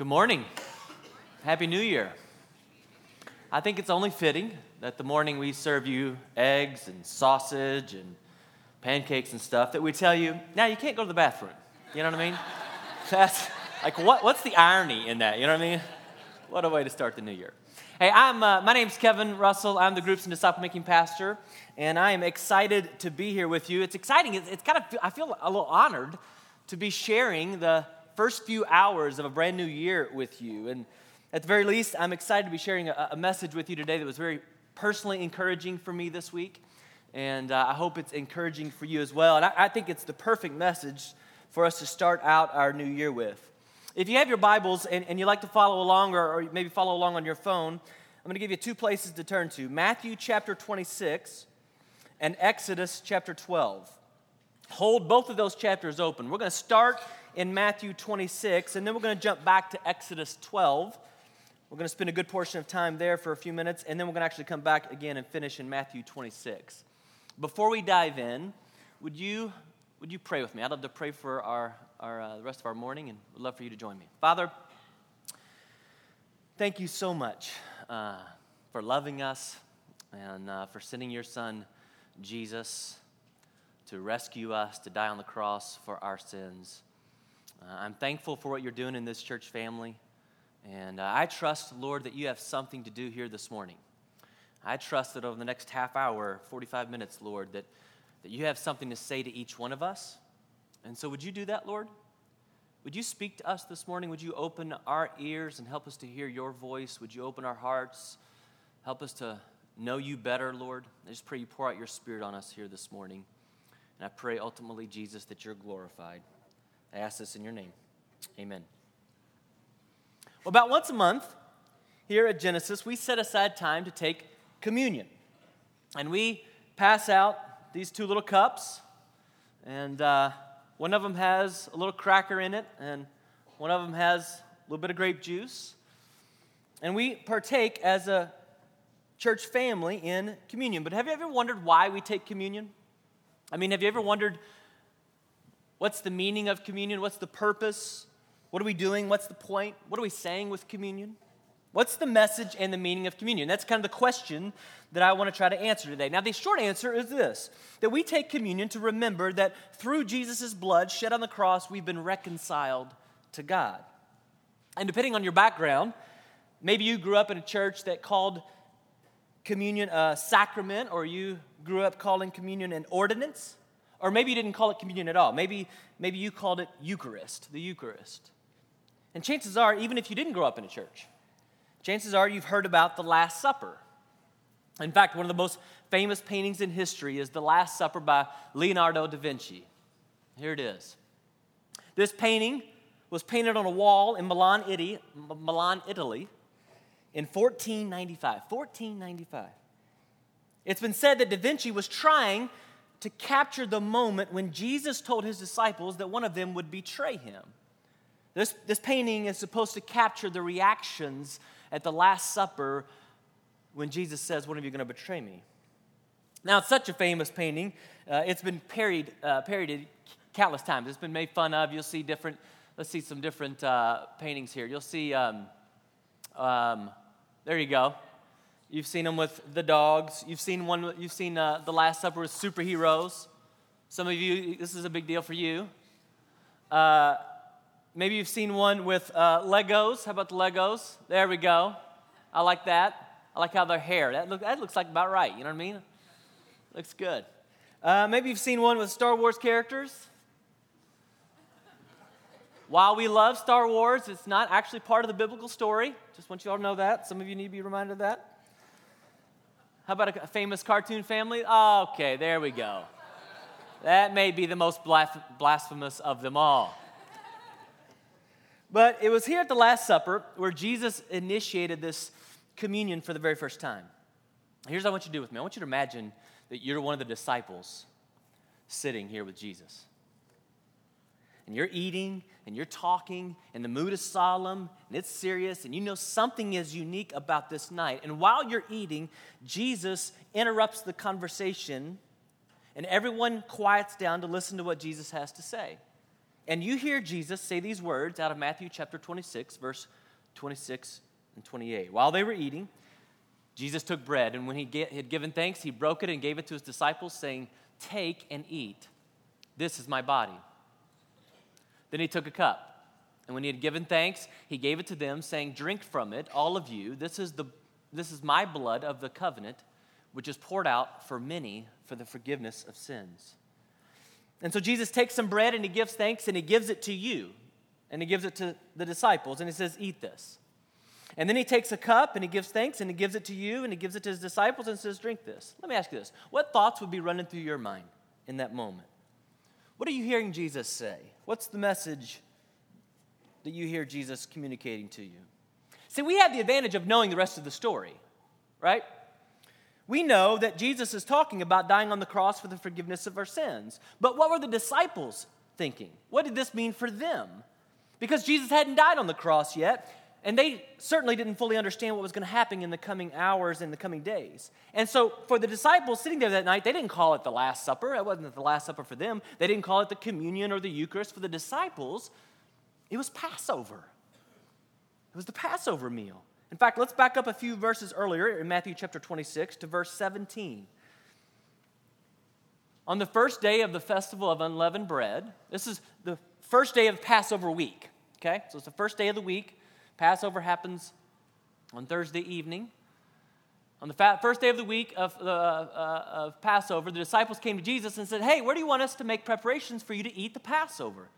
Good morning. Happy New Year. I think it's only fitting that the morning we serve you eggs and sausage and pancakes and stuff that we tell you, now you can't go to the bathroom. You know what I mean? That's like, what, what's the irony in that? You know what I mean? What a way to start the new year. Hey, I'm, uh, my name's Kevin Russell. I'm the Groups and Disciple Making Pastor, and I am excited to be here with you. It's exciting. It's, it's kind of, I feel a little honored to be sharing the first few hours of a brand new year with you. And at the very least, I'm excited to be sharing a, a message with you today that was very personally encouraging for me this week. And uh, I hope it's encouraging for you as well. And I, I think it's the perfect message for us to start out our new year with. If you have your Bibles and, and you like to follow along or, or maybe follow along on your phone, I'm going to give you two places to turn to Matthew chapter 26 and Exodus chapter 12. Hold both of those chapters open. We're going to start in Matthew 26, and then we're going to jump back to Exodus 12. We're going to spend a good portion of time there for a few minutes, and then we're going to actually come back again and finish in Matthew 26. Before we dive in, would you, would you pray with me? I'd love to pray for our, our, uh, the rest of our morning, and would love for you to join me. Father, thank you so much uh, for loving us and uh, for sending your son, Jesus to rescue us, to die on the cross for our sins. Uh, I'm thankful for what you're doing in this church family. And uh, I trust, Lord, that you have something to do here this morning. I trust that over the next half hour, 45 minutes, Lord, that, that you have something to say to each one of us. And so, would you do that, Lord? Would you speak to us this morning? Would you open our ears and help us to hear your voice? Would you open our hearts? Help us to know you better, Lord. I just pray you pour out your spirit on us here this morning. And I pray ultimately, Jesus, that you're glorified. I ask this in your name. Amen. Well, about once a month here at Genesis, we set aside time to take communion. And we pass out these two little cups, and uh, one of them has a little cracker in it, and one of them has a little bit of grape juice. And we partake as a church family in communion. But have you ever wondered why we take communion? I mean, have you ever wondered what's the meaning of communion? What's the purpose? What are we doing? What's the point? What are we saying with communion? What's the message and the meaning of communion? That's kind of the question that I want to try to answer today. Now, the short answer is this that we take communion to remember that through Jesus' blood shed on the cross, we've been reconciled to God. And depending on your background, maybe you grew up in a church that called communion a sacrament, or you grew up calling communion an ordinance, or maybe you didn't call it communion at all. Maybe, maybe you called it Eucharist, the Eucharist. And chances are, even if you didn't grow up in a church, chances are you've heard about the Last Supper. In fact, one of the most famous paintings in history is The Last Supper by Leonardo da Vinci. Here it is. This painting was painted on a wall in Milan, Italy, Milan, Italy in 1495. 1495. It's been said that Da Vinci was trying to capture the moment when Jesus told his disciples that one of them would betray him. This, this painting is supposed to capture the reactions at the Last Supper when Jesus says, One of you going to betray me. Now, it's such a famous painting. Uh, it's been parodied, uh, parodied countless times. It's been made fun of. You'll see different, let's see some different uh, paintings here. You'll see, um, um, there you go. You've seen them with the dogs. You've seen one. You've seen uh, the Last Supper with superheroes. Some of you, this is a big deal for you. Uh, maybe you've seen one with uh, Legos. How about the Legos? There we go. I like that. I like how their hair. That, look, that looks like about right. You know what I mean? Looks good. Uh, maybe you've seen one with Star Wars characters. While we love Star Wars, it's not actually part of the biblical story. Just want you all to know that. Some of you need to be reminded of that. How about a famous cartoon family? Okay, there we go. That may be the most blasphemous of them all. But it was here at the Last Supper where Jesus initiated this communion for the very first time. Here's what I want you to do with me I want you to imagine that you're one of the disciples sitting here with Jesus and you're eating and you're talking and the mood is solemn and it's serious and you know something is unique about this night. And while you're eating, Jesus interrupts the conversation and everyone quiets down to listen to what Jesus has to say. and you hear Jesus say these words out of Matthew chapter 26, verse 26 and 28. While they were eating, Jesus took bread, and when he had given thanks, he broke it and gave it to his disciples, saying, Take and eat. This is my body. Then he took a cup, and when he had given thanks, he gave it to them, saying, Drink from it, all of you. This is, the, this is my blood of the covenant, which is poured out for many for the forgiveness of sins. And so Jesus takes some bread and he gives thanks and he gives it to you. And he gives it to the disciples and he says, Eat this. And then he takes a cup and he gives thanks and he gives it to you and he gives it to his disciples and says, Drink this. Let me ask you this What thoughts would be running through your mind in that moment? What are you hearing Jesus say? What's the message that you hear Jesus communicating to you? See, we have the advantage of knowing the rest of the story, right? we know that Jesus is talking about dying on the cross for the forgiveness of our sins. But what were the disciples thinking? What did this mean for them? Because Jesus hadn't died on the cross yet, and they certainly didn't fully understand what was going to happen in the coming hours and the coming days. And so, for the disciples sitting there that night, they didn't call it the Last Supper. It wasn't the Last Supper for them. They didn't call it the communion or the Eucharist. For the disciples, it was Passover. It was the Passover meal. In fact, let's back up a few verses earlier in Matthew chapter 26 to verse 17. On the first day of the festival of unleavened bread, this is the first day of Passover week, okay? So it's the first day of the week. Passover happens on Thursday evening. On the first day of the week of, uh, uh, of Passover, the disciples came to Jesus and said, Hey, where do you want us to make preparations for you to eat the Passover?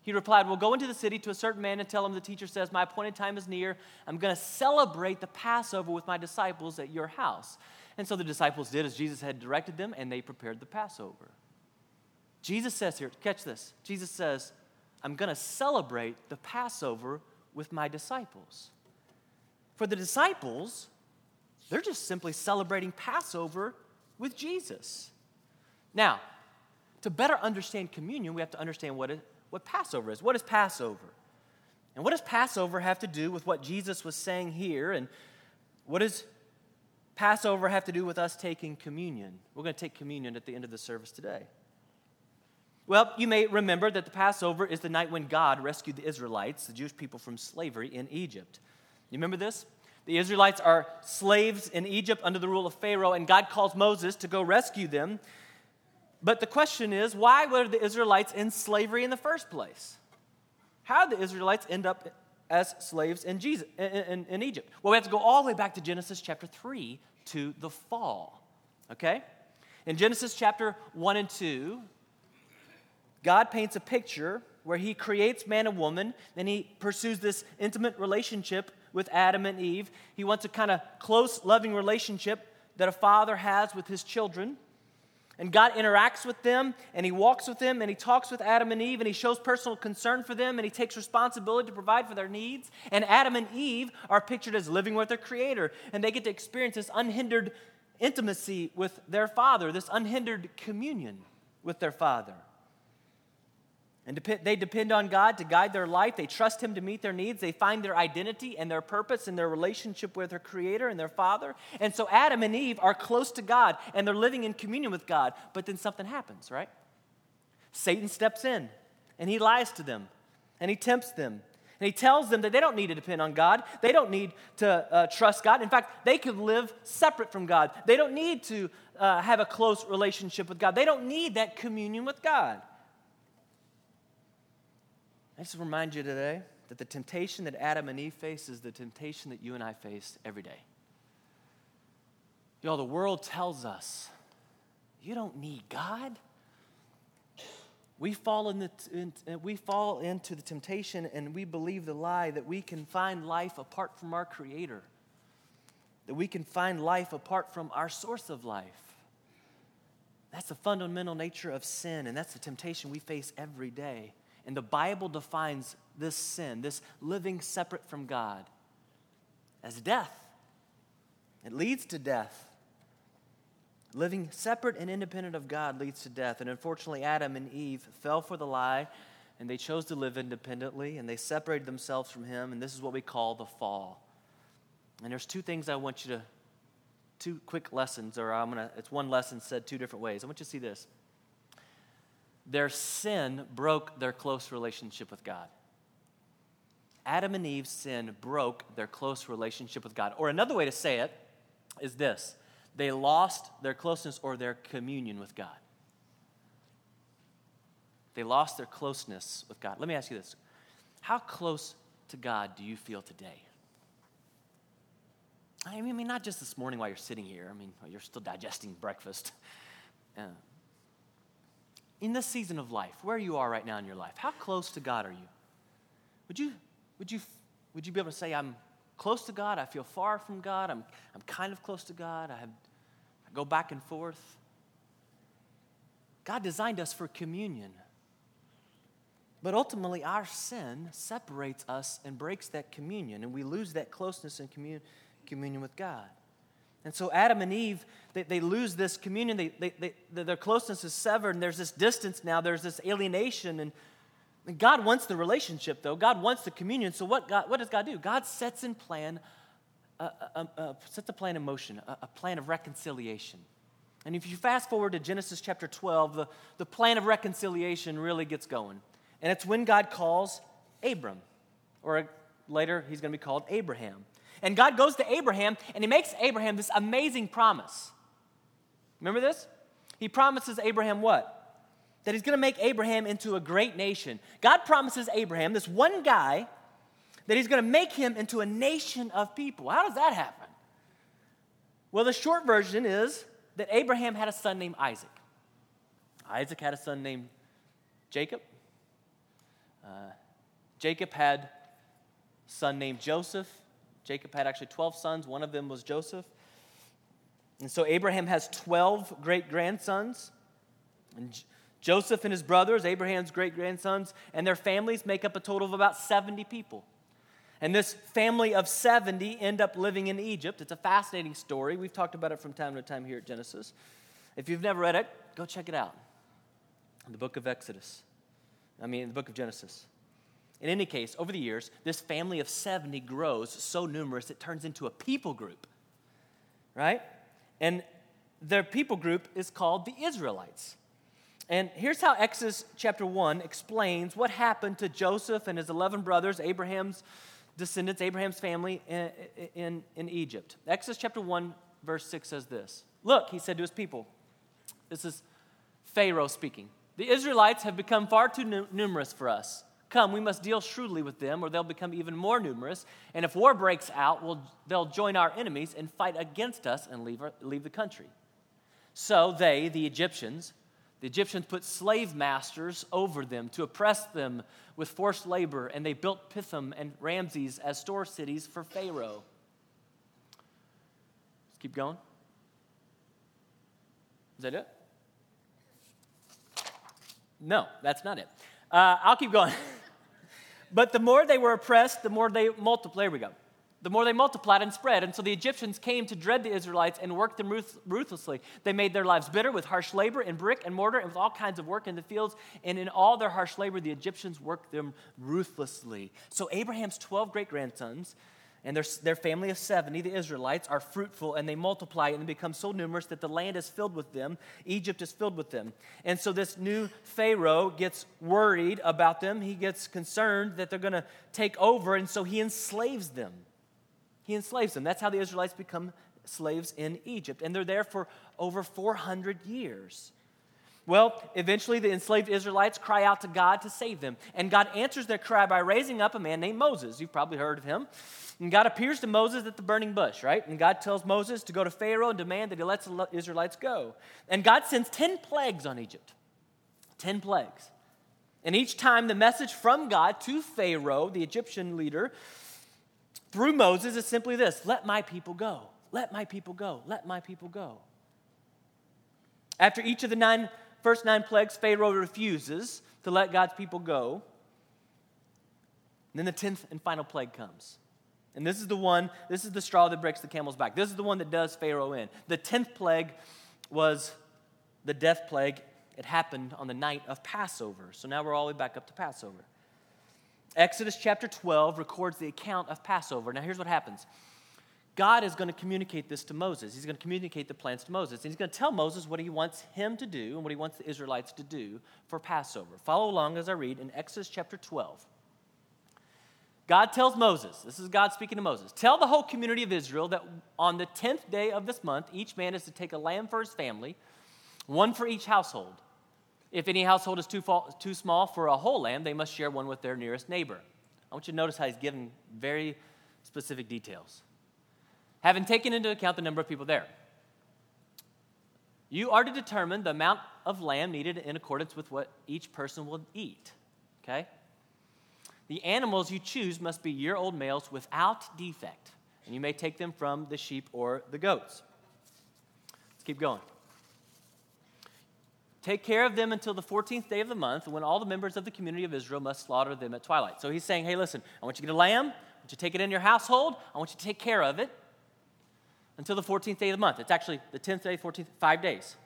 He replied, Well, go into the city to a certain man and tell him the teacher says, My appointed time is near. I'm going to celebrate the Passover with my disciples at your house. And so the disciples did as Jesus had directed them, and they prepared the Passover. Jesus says here, catch this. Jesus says, I'm going to celebrate the Passover with my disciples. For the disciples, they're just simply celebrating Passover with Jesus. Now, to better understand communion, we have to understand what it what Passover is. What is Passover? And what does Passover have to do with what Jesus was saying here? And what does Passover have to do with us taking communion? We're going to take communion at the end of the service today. Well, you may remember that the Passover is the night when God rescued the Israelites, the Jewish people, from slavery in Egypt. You remember this? The Israelites are slaves in Egypt under the rule of Pharaoh, and God calls Moses to go rescue them. But the question is, why were the Israelites in slavery in the first place? How did the Israelites end up as slaves in, Jesus, in, in, in, Egypt? Well, we have to go all the way back to Genesis chapter 3 to the fall. Okay? In Genesis chapter 1 and 2, God paints a picture where he creates man and woman, and he pursues this intimate relationship with Adam and Eve. He wants a kind of close, loving relationship that a father has with his children. And God interacts with them and He walks with them and He talks with Adam and Eve and He shows personal concern for them and He takes responsibility to provide for their needs. And Adam and Eve are pictured as living with their Creator and they get to experience this unhindered intimacy with their Father, this unhindered communion with their Father. And they depend on God to guide their life. They trust Him to meet their needs. They find their identity and their purpose in their relationship with their Creator and their Father. And so Adam and Eve are close to God and they're living in communion with God. But then something happens, right? Satan steps in and he lies to them and he tempts them. And he tells them that they don't need to depend on God. They don't need to uh, trust God. In fact, they could live separate from God. They don't need to uh, have a close relationship with God. They don't need that communion with God. I just remind you today that the temptation that Adam and Eve faced is the temptation that you and I face every day. Y'all, the world tells us you don't need God. We fall, in the, in, uh, we fall into the temptation and we believe the lie that we can find life apart from our Creator, that we can find life apart from our source of life. That's the fundamental nature of sin, and that's the temptation we face every day. And the Bible defines this sin, this living separate from God, as death. It leads to death. Living separate and independent of God leads to death. And unfortunately, Adam and Eve fell for the lie and they chose to live independently and they separated themselves from Him. And this is what we call the fall. And there's two things I want you to, two quick lessons, or I'm gonna, it's one lesson said two different ways. I want you to see this. Their sin broke their close relationship with God. Adam and Eve's sin broke their close relationship with God. Or another way to say it is this they lost their closeness or their communion with God. They lost their closeness with God. Let me ask you this How close to God do you feel today? I mean, not just this morning while you're sitting here. I mean, you're still digesting breakfast. In this season of life, where you are right now in your life, how close to God are you? Would you, would you, would you be able to say, I'm close to God, I feel far from God, I'm, I'm kind of close to God, I, have, I go back and forth? God designed us for communion. But ultimately, our sin separates us and breaks that communion, and we lose that closeness and commun- communion with God. And so Adam and Eve, they, they lose this communion. They, they, they, their closeness is severed, and there's this distance now. There's this alienation. And, God wants the relationship, though. God wants the communion. So what, God, what does God do? God sets in plan, uh, uh, uh, sets a plan in motion, a, a plan of reconciliation. And if you fast forward to Genesis chapter 12, the, the plan of reconciliation really gets going. And it's when God calls Abram, or later he's going to be called Abraham. And God goes to Abraham and he makes Abraham this amazing promise. Remember this? He promises Abraham what? That he's going to make Abraham into a great nation. God promises Abraham, this one guy, that he's going to make him into a nation of people. How does that happen? Well, the short version is that Abraham had a son named Isaac. Isaac had a son named Jacob. Uh, Jacob had a son named Joseph. Jacob had actually 12 sons, one of them was Joseph. And so Abraham has 12 great grandsons. And Joseph and his brothers, Abraham's great grandsons, and their families make up a total of about 70 people. And this family of 70 end up living in Egypt. It's a fascinating story. We've talked about it from time to time here at Genesis. If you've never read it, go check it out. The book of Exodus. I mean, the book of Genesis. In any case, over the years, this family of 70 grows so numerous it turns into a people group, right? And their people group is called the Israelites. And here's how Exodus chapter 1 explains what happened to Joseph and his 11 brothers, Abraham's descendants, Abraham's family in, in, in Egypt. Exodus chapter 1, verse 6 says this Look, he said to his people, this is Pharaoh speaking. The Israelites have become far too numerous for us. Come, we must deal shrewdly with them, or they'll become even more numerous. And if war breaks out, we'll, they'll join our enemies and fight against us and leave, our, leave the country. So they, the Egyptians, the Egyptians put slave masters over them to oppress them with forced labor, and they built Pithom and Ramses as store cities for Pharaoh. Let's keep going. Is that it? No, that's not it. Uh, I'll keep going. but the more they were oppressed, the more they multiplied. There we go. The more they multiplied and spread. And so the Egyptians came to dread the Israelites and worked them ruth- ruthlessly. They made their lives bitter with harsh labor in brick and mortar and with all kinds of work in the fields. And in all their harsh labor, the Egyptians worked them ruthlessly. So Abraham's 12 great grandsons and their, their family of 70, the Israelites, are fruitful and they multiply and they become so numerous that the land is filled with them. Egypt is filled with them. And so this new Pharaoh gets worried about them. He gets concerned that they're going to take over, and so he enslaves them. He enslaves them. That's how the Israelites become slaves in Egypt. And they're there for over 400 years. Well, eventually the enslaved Israelites cry out to God to save them. And God answers their cry by raising up a man named Moses. You've probably heard of him. And God appears to Moses at the burning bush, right? And God tells Moses to go to Pharaoh and demand that he lets the Israelites go. And God sends 10 plagues on Egypt. 10 plagues. And each time the message from God to Pharaoh, the Egyptian leader, through Moses is simply this let my people go. Let my people go. Let my people go. After each of the nine first nine plagues, Pharaoh refuses to let God's people go. And then the tenth and final plague comes. And this is the one, this is the straw that breaks the camel's back. This is the one that does Pharaoh in. The tenth plague was the death plague. It happened on the night of Passover. So now we're all the way back up to Passover. Exodus chapter 12 records the account of Passover. Now here's what happens God is going to communicate this to Moses. He's going to communicate the plans to Moses. And he's going to tell Moses what he wants him to do and what he wants the Israelites to do for Passover. Follow along as I read in Exodus chapter 12. God tells Moses, this is God speaking to Moses, tell the whole community of Israel that on the 10th day of this month, each man is to take a lamb for his family, one for each household. If any household is too, too small for a whole lamb, they must share one with their nearest neighbor. I want you to notice how he's given very specific details. Having taken into account the number of people there, you are to determine the amount of lamb needed in accordance with what each person will eat. Okay? The animals you choose must be year old males without defect, and you may take them from the sheep or the goats. Let's keep going. Take care of them until the 14th day of the month, when all the members of the community of Israel must slaughter them at twilight. So he's saying, hey, listen, I want you to get a lamb, I want you to take it in your household, I want you to take care of it until the 14th day of the month. It's actually the 10th day, 14th, five days.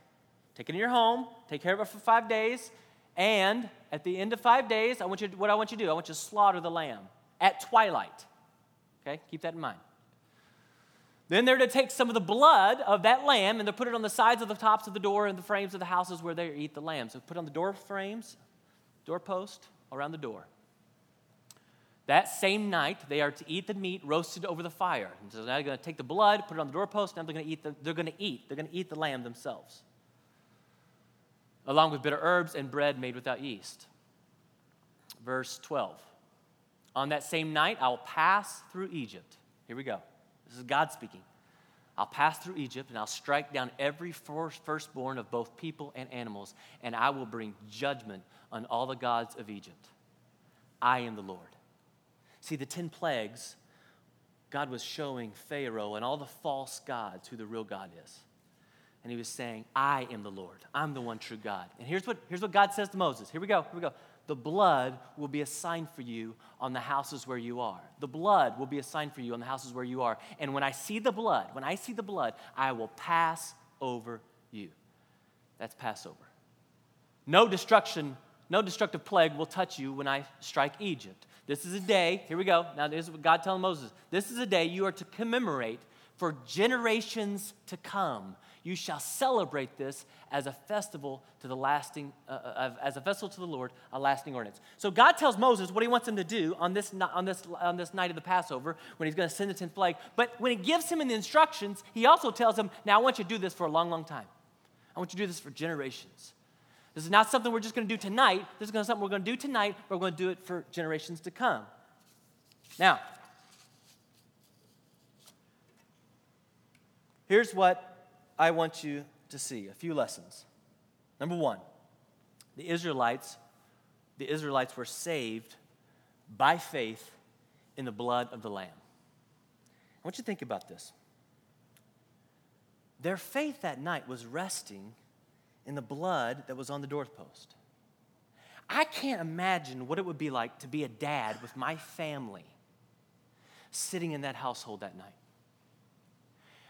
Take it in your home, take care of it for five days, and at the end of five days, I want you to, what I want you to do, I want you to slaughter the lamb at twilight. Okay, keep that in mind. Then they're to take some of the blood of that lamb and to put it on the sides of the tops of the door and the frames of the houses where they eat the lamb. So put on the door frames, doorpost, around the door. That same night, they are to eat the meat roasted over the fire. And so now they're going to take the blood, put it on the doorpost, now they're going to eat the, they're going to eat. They're going to eat the lamb themselves along with bitter herbs and bread made without yeast. Verse 12. On that same night, I will pass through Egypt. Here we go. This is God speaking. I'll pass through Egypt and I'll strike down every firstborn of both people and animals, and I will bring judgment on all the gods of Egypt. I am the Lord. See, the 10 plagues, God was showing Pharaoh and all the false gods who the real God is and he was saying, I am the Lord. I'm the one true God. And here's what, here's what God says to Moses. Here we go. Here we go. The blood will be a sign for you on the houses where you are. The blood will be a sign for you on the houses where you are. And when I see the blood, when I see the blood, I will pass over you. That's Passover. No destruction, no destructive plague will touch you when I strike Egypt. This is a day, here we go. Now, this is what God telling Moses. This is a day you are to commemorate for generations to come you shall celebrate this as a festival to the lasting, uh, uh as a festival to the Lord, a lasting ordinance. So God tells Moses what he wants him to do on this, on this, on this night of the Passover when he's going to send the 10th plague. But when he gives him the instructions, he also tells him, now I want you to do this for a long, long time. I want you to do this for generations. This is not something we're just going to do tonight. This is going to something we're going to do tonight. We're going to do it for generations to come. Now, here's what I want you to see a few lessons. Number one, the Israelites, the Israelites were saved by faith in the blood of the Lamb. I want you to think about this. Their faith that night was resting in the blood that was on the doorpost. I can't imagine what it would be like to be a dad with my family sitting in that household that night.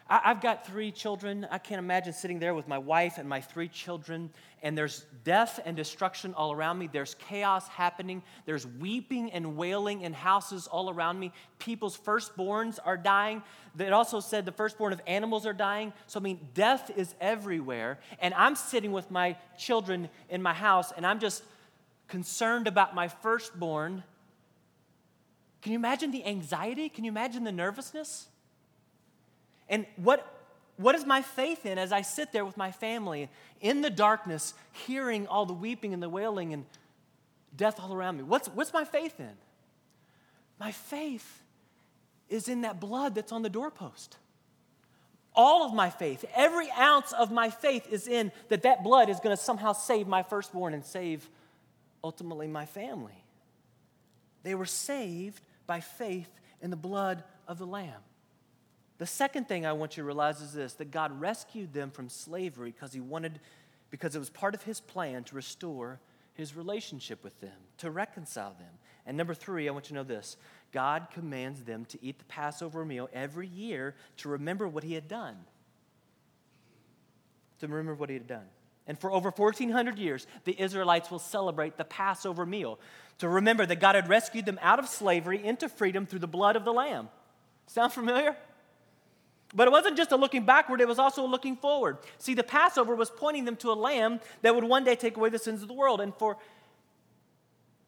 I, have got three children. I can't imagine sitting there with my wife and my three children, and there's death and destruction all around me. There's chaos happening. There's weeping and wailing in houses all around me. People's firstborns are dying. It also said the firstborn of animals are dying. So, I mean, death is everywhere. And I'm sitting with my children in my house, and I'm just concerned about my firstborn. Can you imagine the anxiety? Can you imagine the nervousness? And what, what is my faith in as I sit there with my family in the darkness, hearing all the weeping and the wailing and death all around me? What's, what's my faith in? My faith is in that blood that's on the doorpost. All of my faith, every ounce of my faith is in that that blood is going to somehow save my firstborn and save ultimately my family. They were saved by faith in the blood of the Lamb. The second thing I want you to realize is this that God rescued them from slavery because he wanted, because it was part of his plan to restore his relationship with them, to reconcile them. And number three, I want you to know this God commands them to eat the Passover meal every year to remember what he had done. To remember what he had done. And for over 1,400 years, the Israelites will celebrate the Passover meal to remember that God had rescued them out of slavery into freedom through the blood of the Lamb. Sound familiar? But it wasn't just a looking backward, it was also a looking forward. See, the Passover was pointing them to a lamb that would one day take away the sins of the world. And for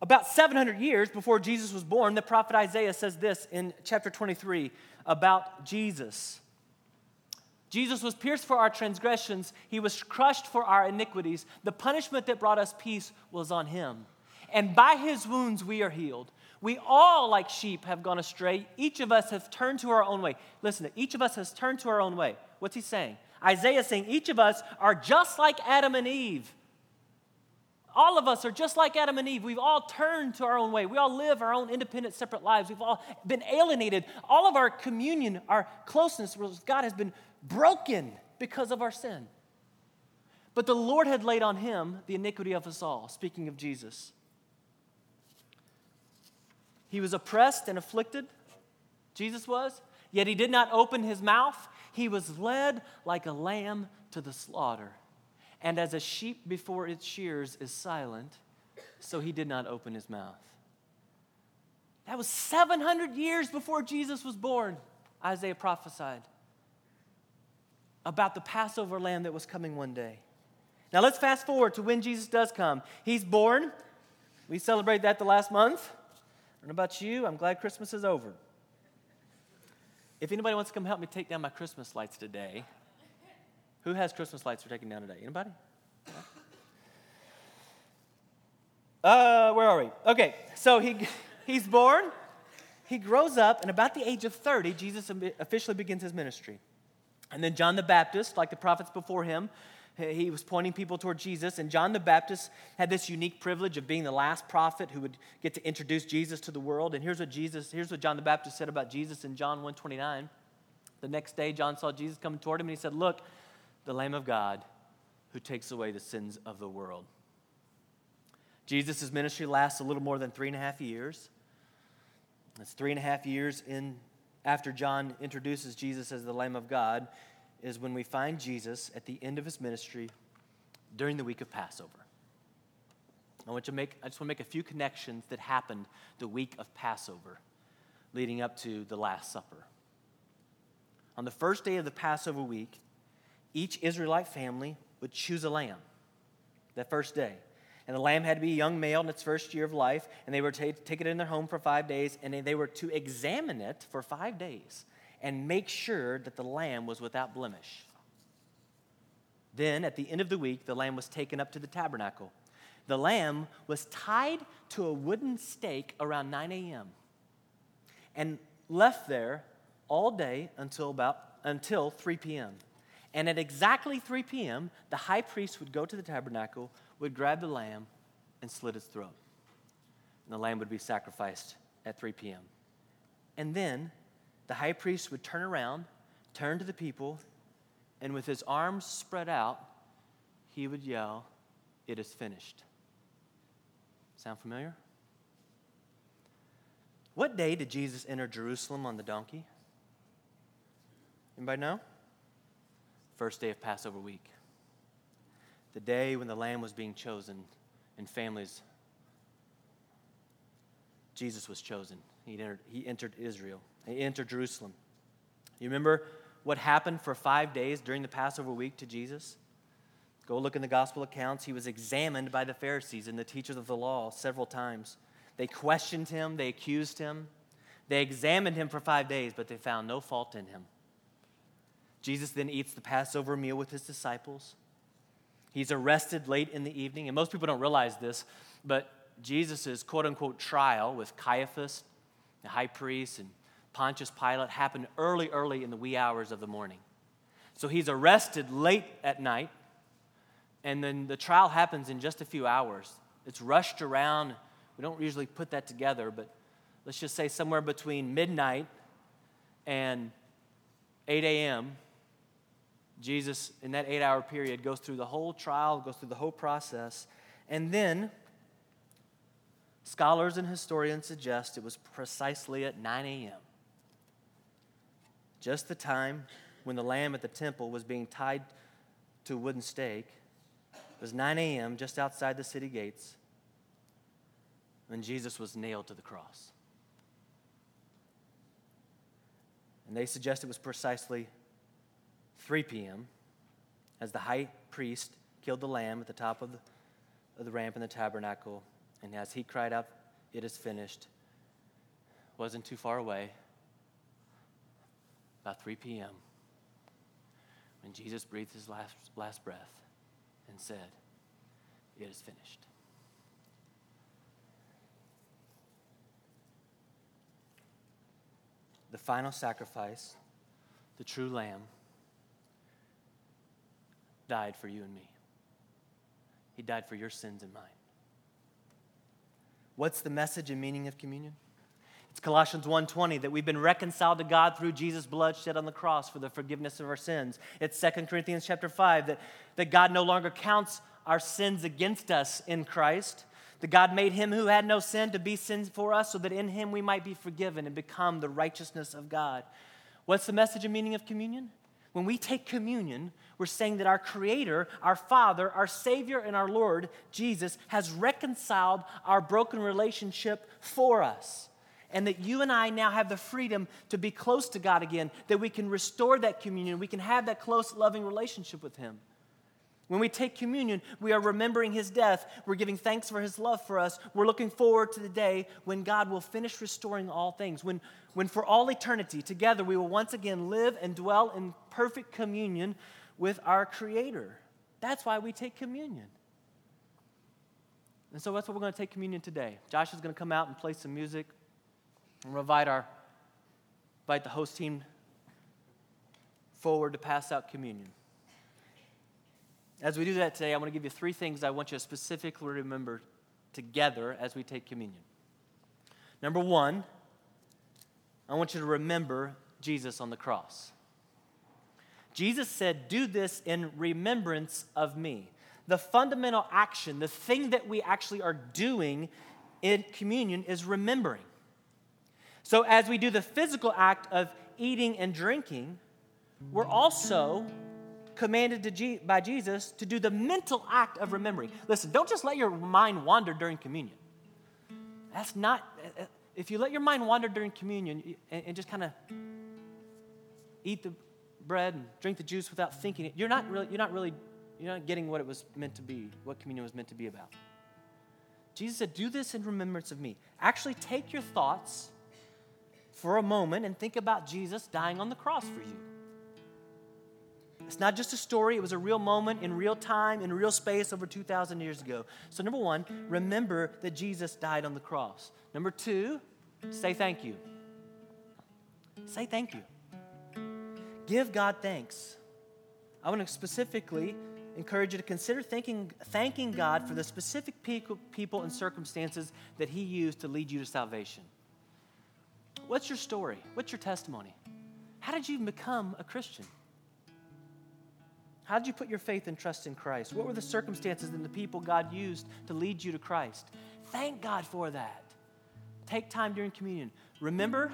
about 700 years before Jesus was born, the prophet Isaiah says this in chapter 23 about Jesus. Jesus was pierced for our transgressions, he was crushed for our iniquities. The punishment that brought us peace was on him. And by his wounds we are healed. We all, like sheep, have gone astray. Each of us has turned to our own way. Listen, each of us has turned to our own way. What's he saying? Isaiah is saying each of us are just like Adam and Eve. All of us are just like Adam and Eve. We've all turned to our own way. We all live our own independent, separate lives. We've all been alienated. All of our communion, our closeness with God has been broken because of our sin. But the Lord had laid on him the iniquity of us all, speaking of Jesus. He was oppressed and afflicted, Jesus was, yet he did not open his mouth. He was led like a lamb to the slaughter. And as a sheep before its shears is silent, so he did not open his mouth. That was 700 years before Jesus was born, Isaiah prophesied about the Passover lamb that was coming one day. Now let's fast forward to when Jesus does come. He's born. We celebrate that the last month. Don't know about you, I'm glad Christmas is over. If anybody wants to come help me take down my Christmas lights today, who has Christmas lights for taking down today? Anybody? Uh, where are we? Okay, so he, he's born, he grows up, and about the age of 30, Jesus officially begins his ministry. And then John the Baptist, like the prophets before him, he was pointing people toward Jesus. And John the Baptist had this unique privilege of being the last prophet who would get to introduce Jesus to the world. And here's what Jesus, here's what John the Baptist said about Jesus in John 129. The next day, John saw Jesus coming toward him, and he said, Look, the Lamb of God who takes away the sins of the world. Jesus' ministry lasts a little more than three and a half years. It's three and a half years in after John introduces Jesus as the Lamb of God is when we find Jesus at the end of his ministry during the week of Passover. I, want to make, I just want to make a few connections that happened the week of Passover leading up to the Last Supper. On the first day of the Passover week, each Israelite family would choose a lamb that first day. And the lamb had to be a young male in its first year of life, and they were to take it in their home for five days, and they were to examine it for five days and make sure that the lamb was without blemish. Then, at the end of the week, the lamb was taken up to the tabernacle. The lamb was tied to a wooden stake around 9 a.m. and left there all day until about until 3 p.m. And at exactly 3 p.m., the high priest would go to the tabernacle, would grab the lamb, and slit its throat. And the lamb would be sacrificed at 3 p.m. And then the high priest would turn around, turn to the people, and with his arms spread out, he would yell, It is finished. Sound familiar? What day did Jesus enter Jerusalem on the donkey? Anybody know? First day of Passover week. The day when the lamb was being chosen and families. Jesus was chosen. He entered, he entered Israel. He entered Jerusalem. You remember what happened for five days during the Passover week to Jesus? Go look in the gospel accounts. He was examined by the Pharisees and the teachers of the law several times. They questioned him, they accused him, they examined him for five days, but they found no fault in him. Jesus then eats the Passover meal with his disciples. He's arrested late in the evening, and most people don't realize this, but Jesus' quote unquote trial with Caiaphas, the high priest, and Pontius Pilate happened early, early in the wee hours of the morning. So he's arrested late at night, and then the trial happens in just a few hours. It's rushed around. We don't usually put that together, but let's just say somewhere between midnight and 8 a.m., Jesus, in that eight hour period, goes through the whole trial, goes through the whole process, and then scholars and historians suggest it was precisely at 9 a.m just the time when the lamb at the temple was being tied to a wooden stake. It was 9 a.m., just outside the city gates, when Jesus was nailed to the cross. And they suggest it was precisely 3 p.m., as the high priest killed the lamb at the top of the, of the ramp in the tabernacle, and as he cried out, It is finished, wasn't too far away, about 3 p.m., when Jesus breathed his last, last breath and said, It is finished. The final sacrifice, the true lamb, died for you and me. He died for your sins and mine. What's the message and meaning of communion? It's Colossians 1:20 that we've been reconciled to God through Jesus' blood shed on the cross for the forgiveness of our sins. It's 2 Corinthians chapter 5 that, that God no longer counts our sins against us in Christ. That God made him who had no sin to be sin for us so that in him we might be forgiven and become the righteousness of God. What's the message and meaning of communion? When we take communion, we're saying that our Creator, our Father, our Savior, and our Lord, Jesus, has reconciled our broken relationship for us. And that you and I now have the freedom to be close to God again, that we can restore that communion, we can have that close, loving relationship with Him. When we take communion, we are remembering his death. We're giving thanks for his love for us. We're looking forward to the day when God will finish restoring all things. When, when for all eternity, together, we will once again live and dwell in perfect communion with our Creator. That's why we take communion. And so that's what we're going to take communion today. Josh is going to come out and play some music and invite, our, invite the host team forward to pass out communion. As we do that today, I want to give you three things I want you to specifically remember together as we take communion. Number one, I want you to remember Jesus on the cross. Jesus said, Do this in remembrance of me. The fundamental action, the thing that we actually are doing in communion is remembering. So, as we do the physical act of eating and drinking, we're also commanded G- by Jesus to do the mental act of remembering. Listen, don't just let your mind wander during communion. That's not, if you let your mind wander during communion and, and just kind of eat the bread and drink the juice without thinking it, you're not really, you're not really, you're not getting what it was meant to be, what communion was meant to be about. Jesus said, Do this in remembrance of me. Actually, take your thoughts for a moment and think about Jesus dying on the cross for you. It's not just a story, it was a real moment in real time, in real space over 2,000 years ago. So, number one, remember that Jesus died on the cross. Number two, say thank you. Say thank you. Give God thanks. I want to specifically encourage you to consider thanking, thanking God for the specific people and circumstances that He used to lead you to salvation. What's your story? What's your testimony? How did you become a Christian? How did you put your faith and trust in Christ? What were the circumstances and the people God used to lead you to Christ? Thank God for that. Take time during communion. Remember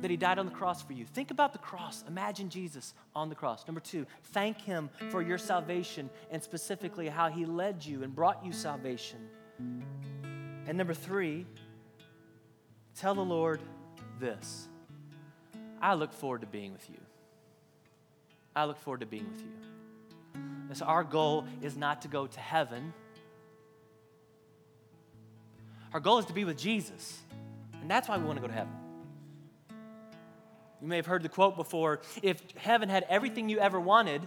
that He died on the cross for you. Think about the cross. Imagine Jesus on the cross. Number two, thank Him for your salvation and specifically how He led you and brought you salvation. And number three, tell the Lord this I look forward to being with you. I look forward to being with you. And so our goal is not to go to heaven. Our goal is to be with Jesus. And that's why we want to go to heaven. You may have heard the quote before if heaven had everything you ever wanted,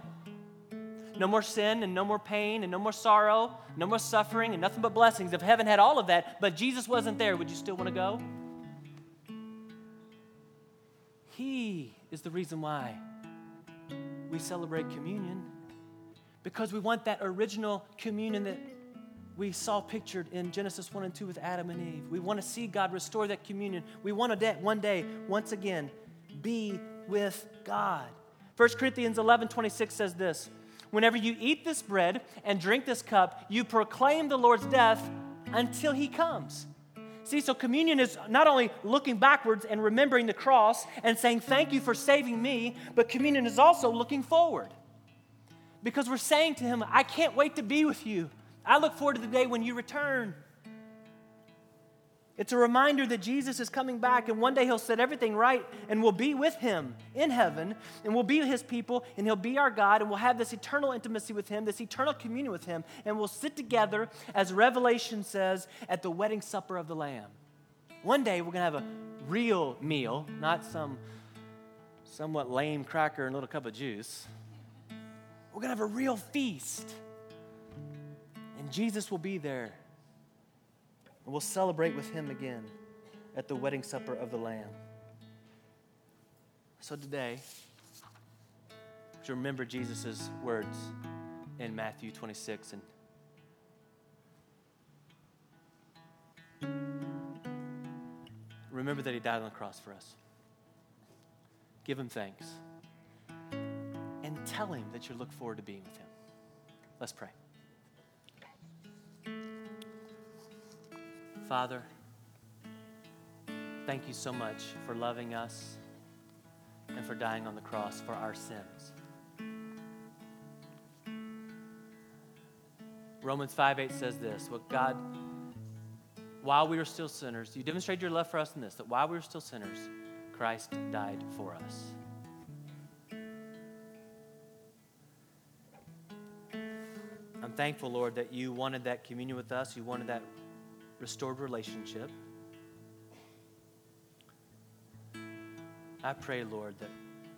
no more sin and no more pain and no more sorrow, no more suffering and nothing but blessings. If heaven had all of that, but Jesus wasn't there, would you still want to go? He is the reason why we celebrate communion because we want that original communion that we saw pictured in Genesis 1 and 2 with Adam and Eve. We want to see God restore that communion. We want to one day, once again, be with God. 1 Corinthians 11 26 says this Whenever you eat this bread and drink this cup, you proclaim the Lord's death until he comes. See, so communion is not only looking backwards and remembering the cross and saying, Thank you for saving me, but communion is also looking forward because we're saying to him, I can't wait to be with you. I look forward to the day when you return. It's a reminder that Jesus is coming back, and one day He'll set everything right, and we'll be with Him in heaven, and we'll be His people, and He'll be our God, and we'll have this eternal intimacy with Him, this eternal communion with Him, and we'll sit together, as Revelation says, at the wedding supper of the Lamb. One day we're going to have a real meal, not some somewhat lame cracker and little cup of juice. We're going to have a real feast, and Jesus will be there and we'll celebrate with him again at the wedding supper of the Lamb. So today, to remember Jesus' words in Matthew 26 and remember that he died on the cross for us. Give him thanks. And tell him that you look forward to being with him. Let's pray. Father, thank you so much for loving us and for dying on the cross for our sins. Romans 5 8 says this What God, while we were still sinners, you demonstrated your love for us in this, that while we were still sinners, Christ died for us. I'm thankful, Lord, that you wanted that communion with us. You wanted that restored relationship. I pray, Lord, that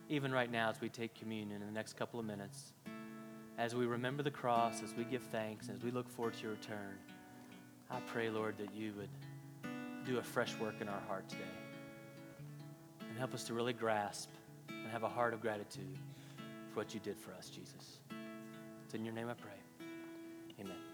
even right now, as we take communion in the next couple of minutes, as we remember the cross, as we give thanks, as we look forward to your return, I pray, Lord, that you would do a fresh work in our heart today and help us to really grasp and have a heart of gratitude for what you did for us, Jesus. It's in your name I pray. Amen.